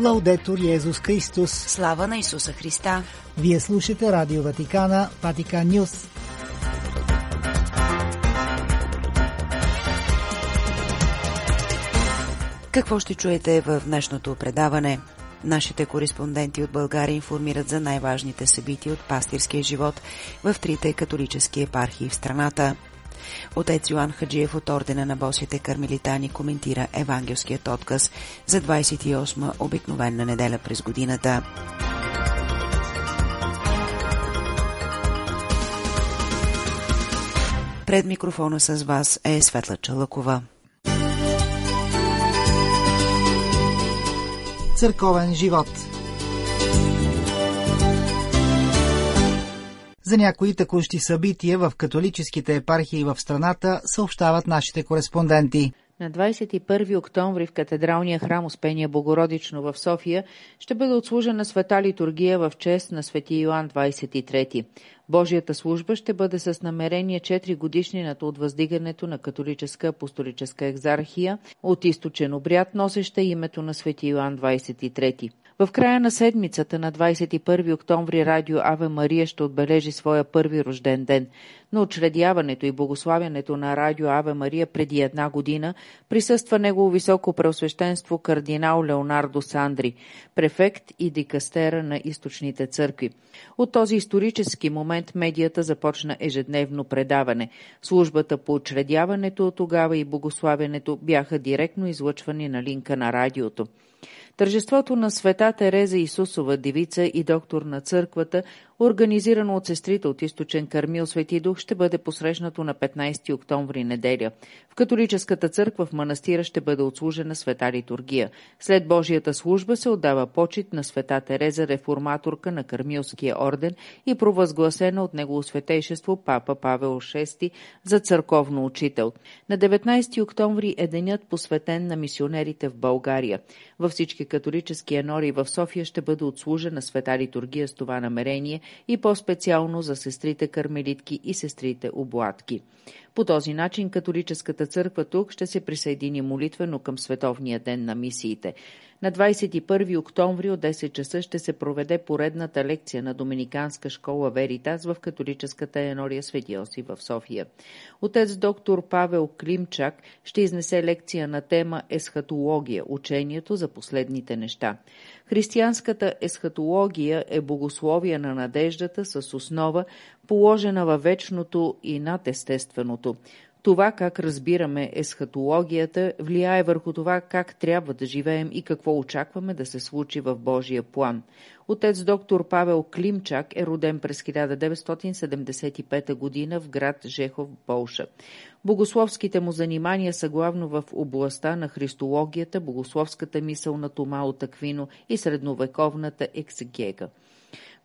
Лаудетор Йезус Христос. Слава на Исуса Христа. Вие слушате Радио Ватикана, Ватикан Нюс. Какво ще чуете в днешното предаване? Нашите кореспонденти от България информират за най-важните събития от пастирския живот в трите католически епархии в страната. Отец Йоан Хаджиев от Ордена на Босите кармелитани коментира евангелският отказ за 28-ма обикновена неделя през годината. Пред микрофона с вас е Светла Чалъкова. Църковен живот За някои текущи събития в католическите епархии в страната съобщават нашите кореспонденти. На 21 октомври в катедралния храм Успения Богородично в София ще бъде отслужена света литургия в чест на свети Йоан 23. Божията служба ще бъде с намерение 4 годишнината от въздигането на католическа апостолическа екзархия от източен обряд, носеща името на свети Йоан 23. В края на седмицата на 21 октомври радио Аве Мария ще отбележи своя първи рожден ден. На учредяването и благославянето на радио Аве Мария преди една година присъства негово високо преосвещенство кардинал Леонардо Сандри, префект и дикастера на източните църкви. От този исторически момент медията започна ежедневно предаване. Службата по учредяването тогава и богославянето бяха директно излъчвани на линка на радиото. Тържеството на света Тереза Исусова, девица и доктор на църквата, организирано от сестрите от източен Кармил Свети Дух, ще бъде посрещнато на 15 октомври неделя. В католическата църква в манастира ще бъде отслужена света литургия. След Божията служба се отдава почет на света Тереза, реформаторка на Кармилския орден и провъзгласена от него светейшество Папа Павел VI за църковно учител. На 19 октомври е денят посветен на мисионерите в България. Във всички католически енори в София ще бъде отслужена света литургия с това намерение и по-специално за сестрите кармелитки и сестрите облатки. По този начин католическата църква тук ще се присъедини молитвено към Световния ден на мисиите. На 21 октомври от 10 часа ще се проведе поредната лекция на Доминиканска школа Веритас в католическата енория Свети Йосиф в София. Отец доктор Павел Климчак ще изнесе лекция на тема Есхатология – учението за последните неща. Християнската есхатология е богословие на надеждата с основа, положена във вечното и над естественото. Това как разбираме есхатологията влияе върху това как трябва да живеем и какво очакваме да се случи в Божия план. Отец доктор Павел Климчак е роден през 1975 г. в град Жехов, Полша. Богословските му занимания са главно в областта на христологията, богословската мисъл на Тома от и средновековната ексегега.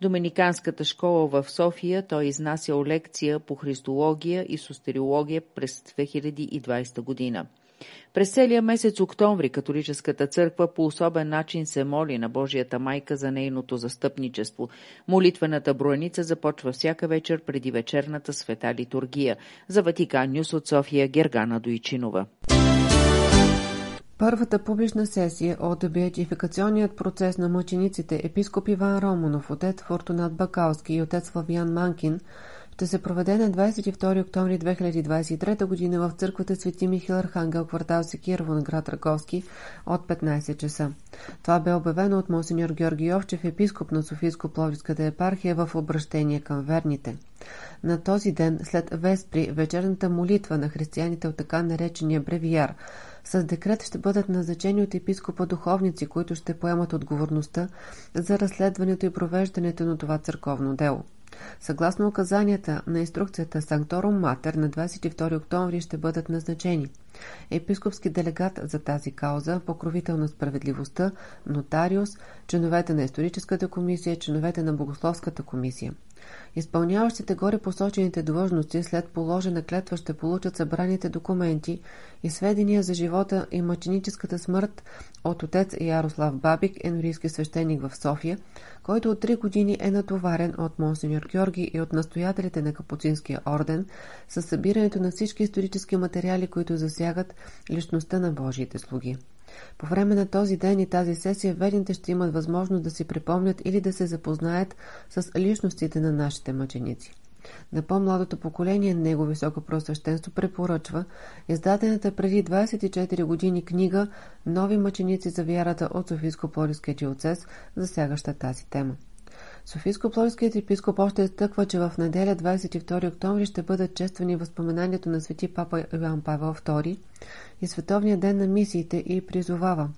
Доминиканската школа в София той изнасял лекция по христология и состериология през 2020 година. През целия месец октомври католическата църква по особен начин се моли на Божията майка за нейното застъпничество. Молитвената броеница започва всяка вечер преди вечерната света литургия. За Ватикан Нюс от София Гергана Дойчинова. Първата публична сесия от беатификационният процес на мъчениците епископ Иван Романов, отец Фортунат Бакалски и отец Фавиан Манкин ще се проведе на 22 октомври 2023 г. в църквата Свети Михил Архангел, квартал Секирово на град Раковски от 15 часа. Това бе обявено от монсеньор Георги Овчев, епископ на Софийско-Пловдивската епархия в обращение към верните. На този ден, след Веспри, вечерната молитва на християните от така наречения бревияр, с декрет ще бъдат назначени от епископа духовници, които ще поемат отговорността за разследването и провеждането на това църковно дело. Съгласно указанията на инструкцията Санкторум Матер на 22 октомври ще бъдат назначени епископски делегат за тази кауза, покровител на справедливостта, нотариус, членовете на историческата комисия, членовете на богословската комисия. Изпълняващите горе посочените длъжности след положена клетва ще получат събраните документи и сведения за живота и мъченическата смърт от отец Ярослав Бабик, енорийски свещеник в София, който от три години е натоварен от монсеньор Георги и от настоятелите на Капуцинския орден с събирането на всички исторически материали, които засягат личността на Божиите слуги. По време на този ден и тази сесия ведните ще имат възможност да си припомнят или да се запознаят с личностите на нашите мъченици. На по-младото поколение Него Високо Просвещенство препоръчва издадената преди 24 години книга «Нови мъченици за вярата» от Софийско-Полиския диоцес, засягаща тази тема. Софийско-Плойският епископ още изтъква, че в неделя 22 октомври ще бъдат чествани възпоменанието на свети папа Йоан Павел II и Световния ден на мисиите и призовава.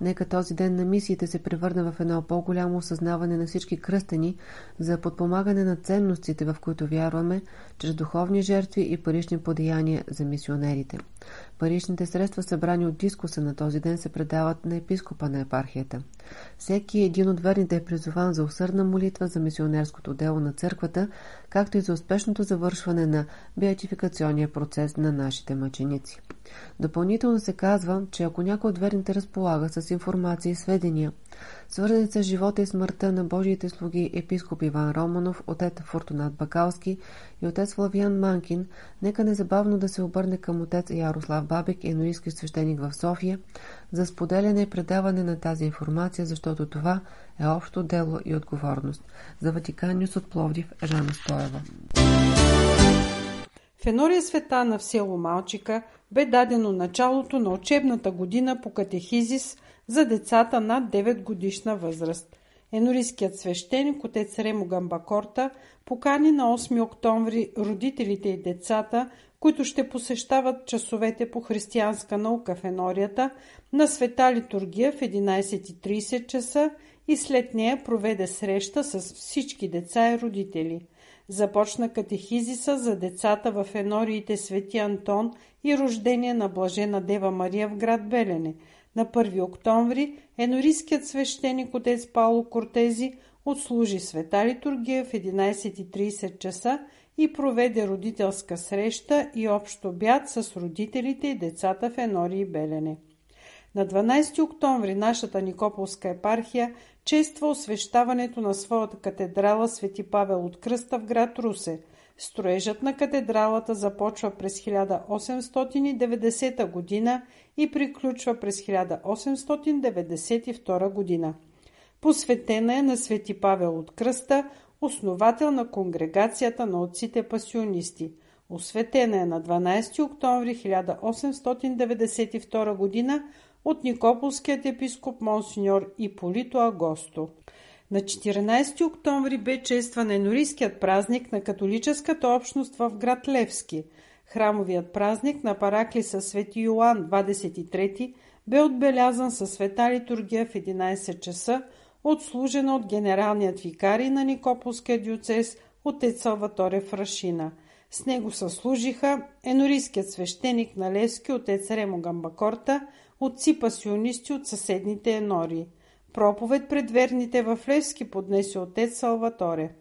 Нека този ден на мисиите се превърне в едно по-голямо осъзнаване на всички кръстени за подпомагане на ценностите, в които вярваме, чрез духовни жертви и парични подеяния за мисионерите. Паричните средства, събрани от дискуса на този ден, се предават на епископа на епархията. Всеки един от верните е призован за усърдна молитва за мисионерското дело на църквата, както и за успешното завършване на беатификационния процес на нашите мъченици. Допълнително се казва, че ако някой от верните разполага с информация и сведения, свързани с живота и смъртта на Божиите слуги епископ Иван Романов, отец Фортунат Бакалски и отец Флавиан Манкин, нека незабавно да се обърне към отец Ярослав Бабек, енуийски свещеник в София, за споделяне и предаване на тази информация, защото това е общо дело и отговорност. За Ватикан от Пловдив, Жана Стоева. В Енория Светана в село Малчика бе дадено началото на учебната година по катехизис за децата над 9 годишна възраст. Енорийският свещеник, отец Ремо Гамбакорта, покани на 8 октомври родителите и децата, които ще посещават часовете по християнска наука в Енорията, на света литургия в 11.30 часа и след нея проведе среща с всички деца и родители – започна катехизиса за децата в енориите Свети Антон и рождение на Блажена Дева Мария в град Белене. На 1 октомври енорийският свещеник отец Пауло Кортези отслужи света литургия в 11.30 часа и проведе родителска среща и общ обяд с родителите и децата в Енории Белене. На 12 октомври нашата Никополска епархия чества освещаването на своята катедрала Свети Павел от Кръста в град Русе. Строежът на катедралата започва през 1890 година и приключва през 1892 година. Посветена е на Свети Павел от Кръста, основател на конгрегацията на отците пасионисти. Осветена е на 12 октомври 1892 година от Никополският епископ Монсеньор Иполито Агосто. На 14 октомври бе честван енорийският празник на католическата общност в град Левски. Храмовият празник на Параклиса Свети Йоан 23 бе отбелязан със света литургия в 11 часа, отслужена от генералният викарий на Никополския диоцес отец Салваторе Фрашина. С него съслужиха енорийският свещеник на Левски отец Ремо Гамбакорта – отци пасионисти от съседните енори. Проповед пред верните в Левски поднесе отец Салваторе.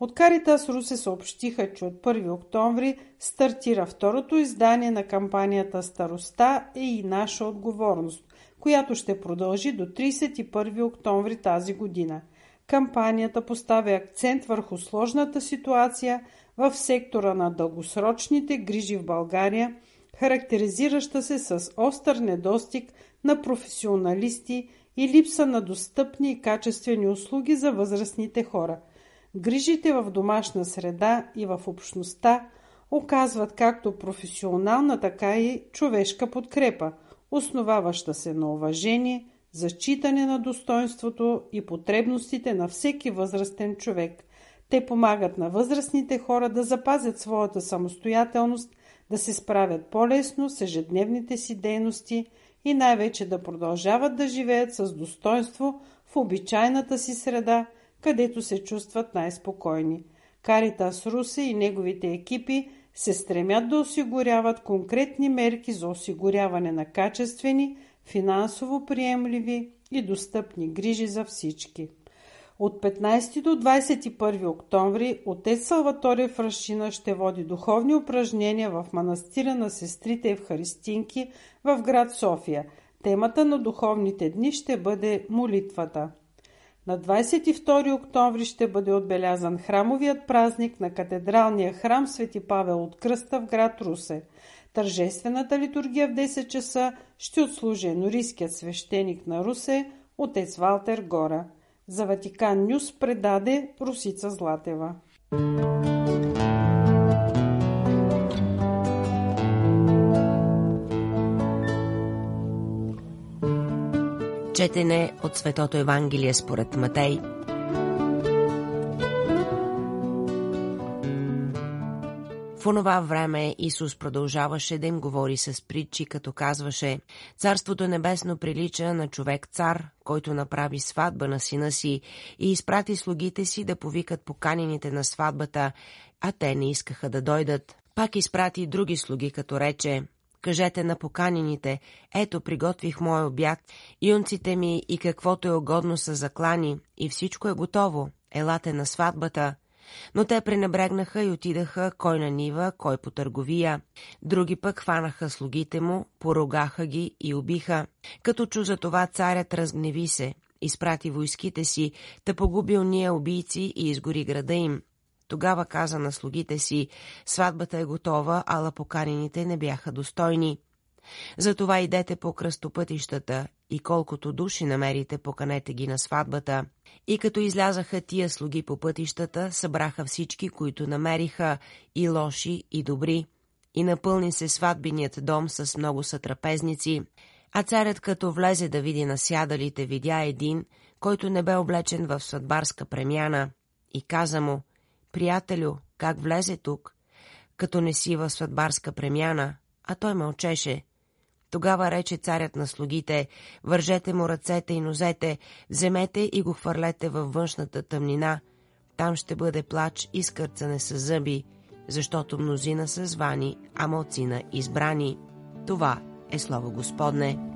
От Каритас Русе съобщиха, че от 1 октомври стартира второто издание на кампанията Староста е и наша отговорност, която ще продължи до 31 октомври тази година. Кампанията поставя акцент върху сложната ситуация в сектора на дългосрочните грижи в България – характеризираща се с остър недостиг на професионалисти и липса на достъпни и качествени услуги за възрастните хора. Грижите в домашна среда и в общността оказват както професионална, така и човешка подкрепа, основаваща се на уважение, зачитане на достоинството и потребностите на всеки възрастен човек. Те помагат на възрастните хора да запазят своята самостоятелност да се справят по-лесно с ежедневните си дейности и най-вече да продължават да живеят с достоинство в обичайната си среда, където се чувстват най-спокойни. Каритас Русе и неговите екипи се стремят да осигуряват конкретни мерки за осигуряване на качествени, финансово приемливи и достъпни грижи за всички. От 15 до 21 октомври отец Салватория Фрашина ще води духовни упражнения в манастира на сестрите Евхаристинки в град София. Темата на духовните дни ще бъде молитвата. На 22 октомври ще бъде отбелязан храмовият празник на катедралния храм Свети Павел от Кръста в град Русе. Тържествената литургия в 10 часа ще отслужи енорийският свещеник на Русе, отец Валтер Гора. За Ватикан Нюс предаде Русица Златева. Четене от Светото Евангелие според Матей. В онова време Исус продължаваше да им говори с притчи, като казваше «Царството небесно прилича на човек-цар, който направи сватба на сина си и изпрати слугите си да повикат поканените на сватбата, а те не искаха да дойдат. Пак изпрати други слуги, като рече Кажете на поканените, ето приготвих мой обяд, юнците ми и каквото е угодно са заклани, и всичко е готово, елате на сватбата. Но те пренебрегнаха и отидаха кой на нива, кой по търговия. Други пък хванаха слугите му, поругаха ги и убиха. Като чу за това царят разгневи се, изпрати войските си, да погубил ние убийци и изгори града им. Тогава каза на слугите си, сватбата е готова, ала поканените не бяха достойни. Затова идете по кръстопътищата и колкото души намерите, поканете ги на сватбата. И като излязаха тия слуги по пътищата, събраха всички, които намериха, и лоши, и добри. И напълни се сватбеният дом с много сътрапезници. А царят като влезе да види насядалите, видя един, който не бе облечен в сватбарска премяна, и каза му, Приятелю, как влезе тук? Като не си в сватбарска премяна, а той мълчеше. Тогава рече царят на слугите, вържете му ръцете и нозете, вземете и го хвърлете във външната тъмнина. Там ще бъде плач и скърцане с зъби, защото мнозина са звани, а малцина избрани. Това е Слово Господне.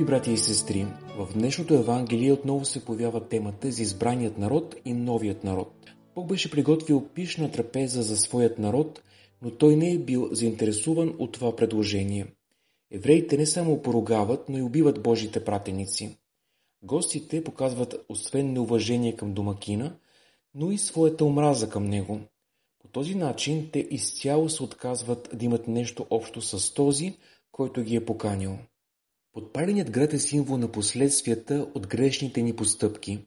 Скъпи брати и сестри, в днешното Евангелие отново се появява темата за избраният народ и новият народ. Бог беше приготвил пишна трапеза за своят народ, но той не е бил заинтересуван от това предложение. Евреите не само поругават, но и убиват Божите пратеници. Гостите показват освен неуважение към домакина, но и своята омраза към него. По този начин те изцяло се отказват да имат нещо общо с този, който ги е поканил. Подпаленият град е символ на последствията от грешните ни постъпки.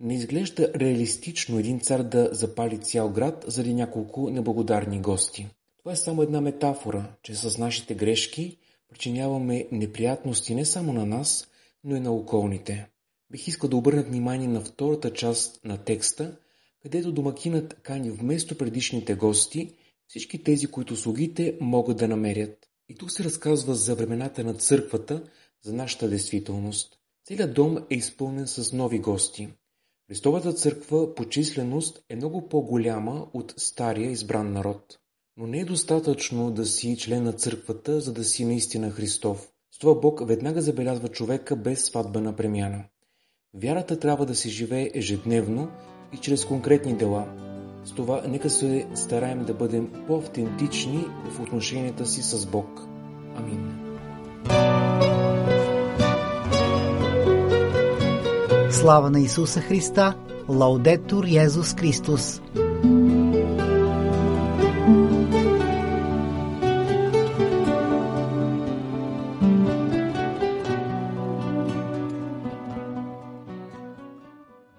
Не изглежда реалистично един цар да запали цял град заради няколко неблагодарни гости. Това е само една метафора, че с нашите грешки причиняваме неприятности не само на нас, но и на околните. Бих искал да обърна внимание на втората част на текста, където домакинът кани вместо предишните гости всички тези, които слугите могат да намерят. И тук се разказва за времената на църквата, за нашата действителност. Целият дом е изпълнен с нови гости. Христовата църква по численост е много по-голяма от стария избран народ. Но не е достатъчно да си член на църквата, за да си наистина Христов. С това Бог веднага забелязва човека без сватбена премяна. Вярата трябва да се живее ежедневно и чрез конкретни дела. С това нека се стараем да бъдем по-автентични в отношенията си с Бог. Амин. Слава на Исуса Христа! Лаудетур Йезус Христос!